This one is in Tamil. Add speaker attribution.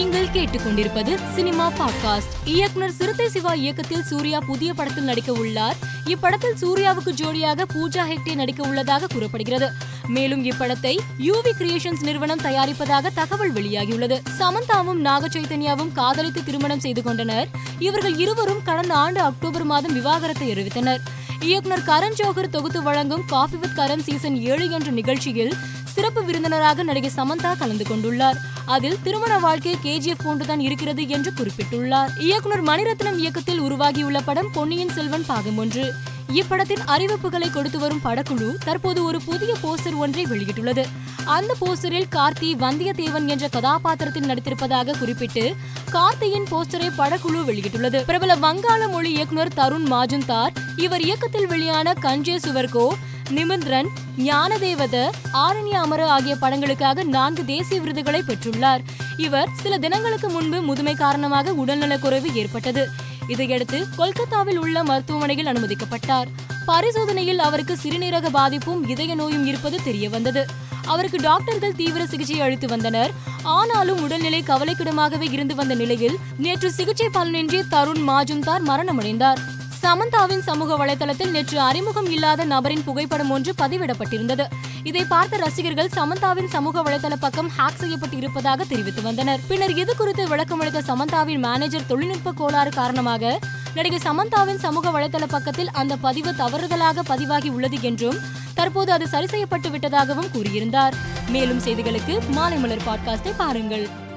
Speaker 1: நீங்கள் கேட்டுக்கொண்டிருப்பது சினிமா பாட்காஸ்ட். இயக்குனர் சிறுத்தை சிவா இயக்கத்தில் சூர்யா புதிய படத்தில் நடிக்க உள்ளார். இப்படத்தில் சூர்யாவுக்கு ஜோடியாக பூஜா ஹெக்டே நடிக்க உள்ளதாக கூறப்படுகிறது. மேலும் இப்படத்தை யூவி கிரியேஷன்ஸ் நிறுவனம் தயாரிப்பதாக தகவல் வெளியாகியுள்ளது. சமந்தாவும் நாக சைத்தன்யாவும் காதலித்து திருமணம் செய்து கொண்டனர். இவர்கள் இருவரும் கடந்த ஆண்டு அக்டோபர் மாதம் விவாகரத்தை அறிவித்தனர். இயக்குனர் கரண் ஜோகர் தொகுத்து வழங்கும் காஃபி வித் கரண் சீசன் ஏழு என்ற நிகழ்ச்சியில் சிறப்பு விருந்தினராக நடிகை சமந்தா கலந்து கொண்டுள்ளார். அதில் திருமண வாழ்க்கை கேஜிஎஃப் போன்றுதான் இருக்கிறது என்று குறிப்பிட்டுள்ளார். இயக்குனர் மணிரத்னம் இயக்கத்தில் உருவாகியுள்ள படம் பொன்னியின் செல்வன் பாகம் ஒன்று. இப்படத்தின் அறிவிப்புகளை கொடுத்து வரும் படக்குழு தற்போது ஒரு புதிய போஸ்டர் ஒன்றை வெளியிட்டுள்ளது. அந்த போஸ்டரில் கார்த்தி வந்தியத்தேவன் என்ற கதாபாத்திரத்தில் நடித்திருப்பதாக குறிப்பிட்டு கார்த்தியின் போஸ்டரை படக்குழு வெளியிட்டுள்ளது. பிரபல வங்காள மொழி இயக்குனர் தருண் மாஜுந்தார் இவர் இயக்கத்தில் வெளியான கஞ்சே சுவர்கோ நிமிந்திரன் ஞானதேவத ஆரண்ய அமர ஆகிய படங்களுக்காக நான்கு தேசிய விருதுகளை பெற்றுள்ளார். இவர் சில தினங்களுக்கு முன்பு முதுமை காரணமாக உடல்நலக்குறைவு ஏற்பட்டது. இதையடுத்து கொல்கத்தாவில் உள்ள மருத்துவமனையில் அனுமதிக்கப்பட்டார். பரிசோதனையில் அவருக்கு சிறுநீரக பாதிப்பும் இதய நோயும் இருப்பது தெரியவந்தது. அவருக்கு டாக்டர்கள் தீவிர சிகிச்சை அளித்து வந்தனர். ஆனாலும் உடல்நிலை கவலைக்கிடமாகவே இருந்து வந்த நிலையில் நேற்று சிகிச்சை பலனின்றி தருண் மாஜும்தார் மரணமடைந்தார். சமந்தாவின் சமூக வலைதளத்தில் நேற்று அறிமுகம் இல்லாத நபரின் புகைப்படம் ஒன்று பதிவிடப்பட்டிருந்தது. இதை பார்த்த ரசிகர்கள் சமந்தாவின் சமூக வலைதள பக்கம் ஹேக் செய்யப்பட்டு இருப்பதாக தெரிவித்து வந்தனர். பின்னர் இது குறித்து விளக்கமளித்த சமந்தாவின் மேனேஜர் தொழில்நுட்ப கோளாறு காரணமாக நடிகை சமந்தாவின் சமூக வலைதள பக்கத்தில் அந்த பதிவு தவறுதலாக பதிவாகி உள்ளது என்றும் தற்போது அது சரி செய்யப்பட்டு விட்டதாகவும் கூறியிருந்தார். மேலும் செய்திகளுக்கு மாலை மலர் பாட்காஸ்டை பாருங்கள்.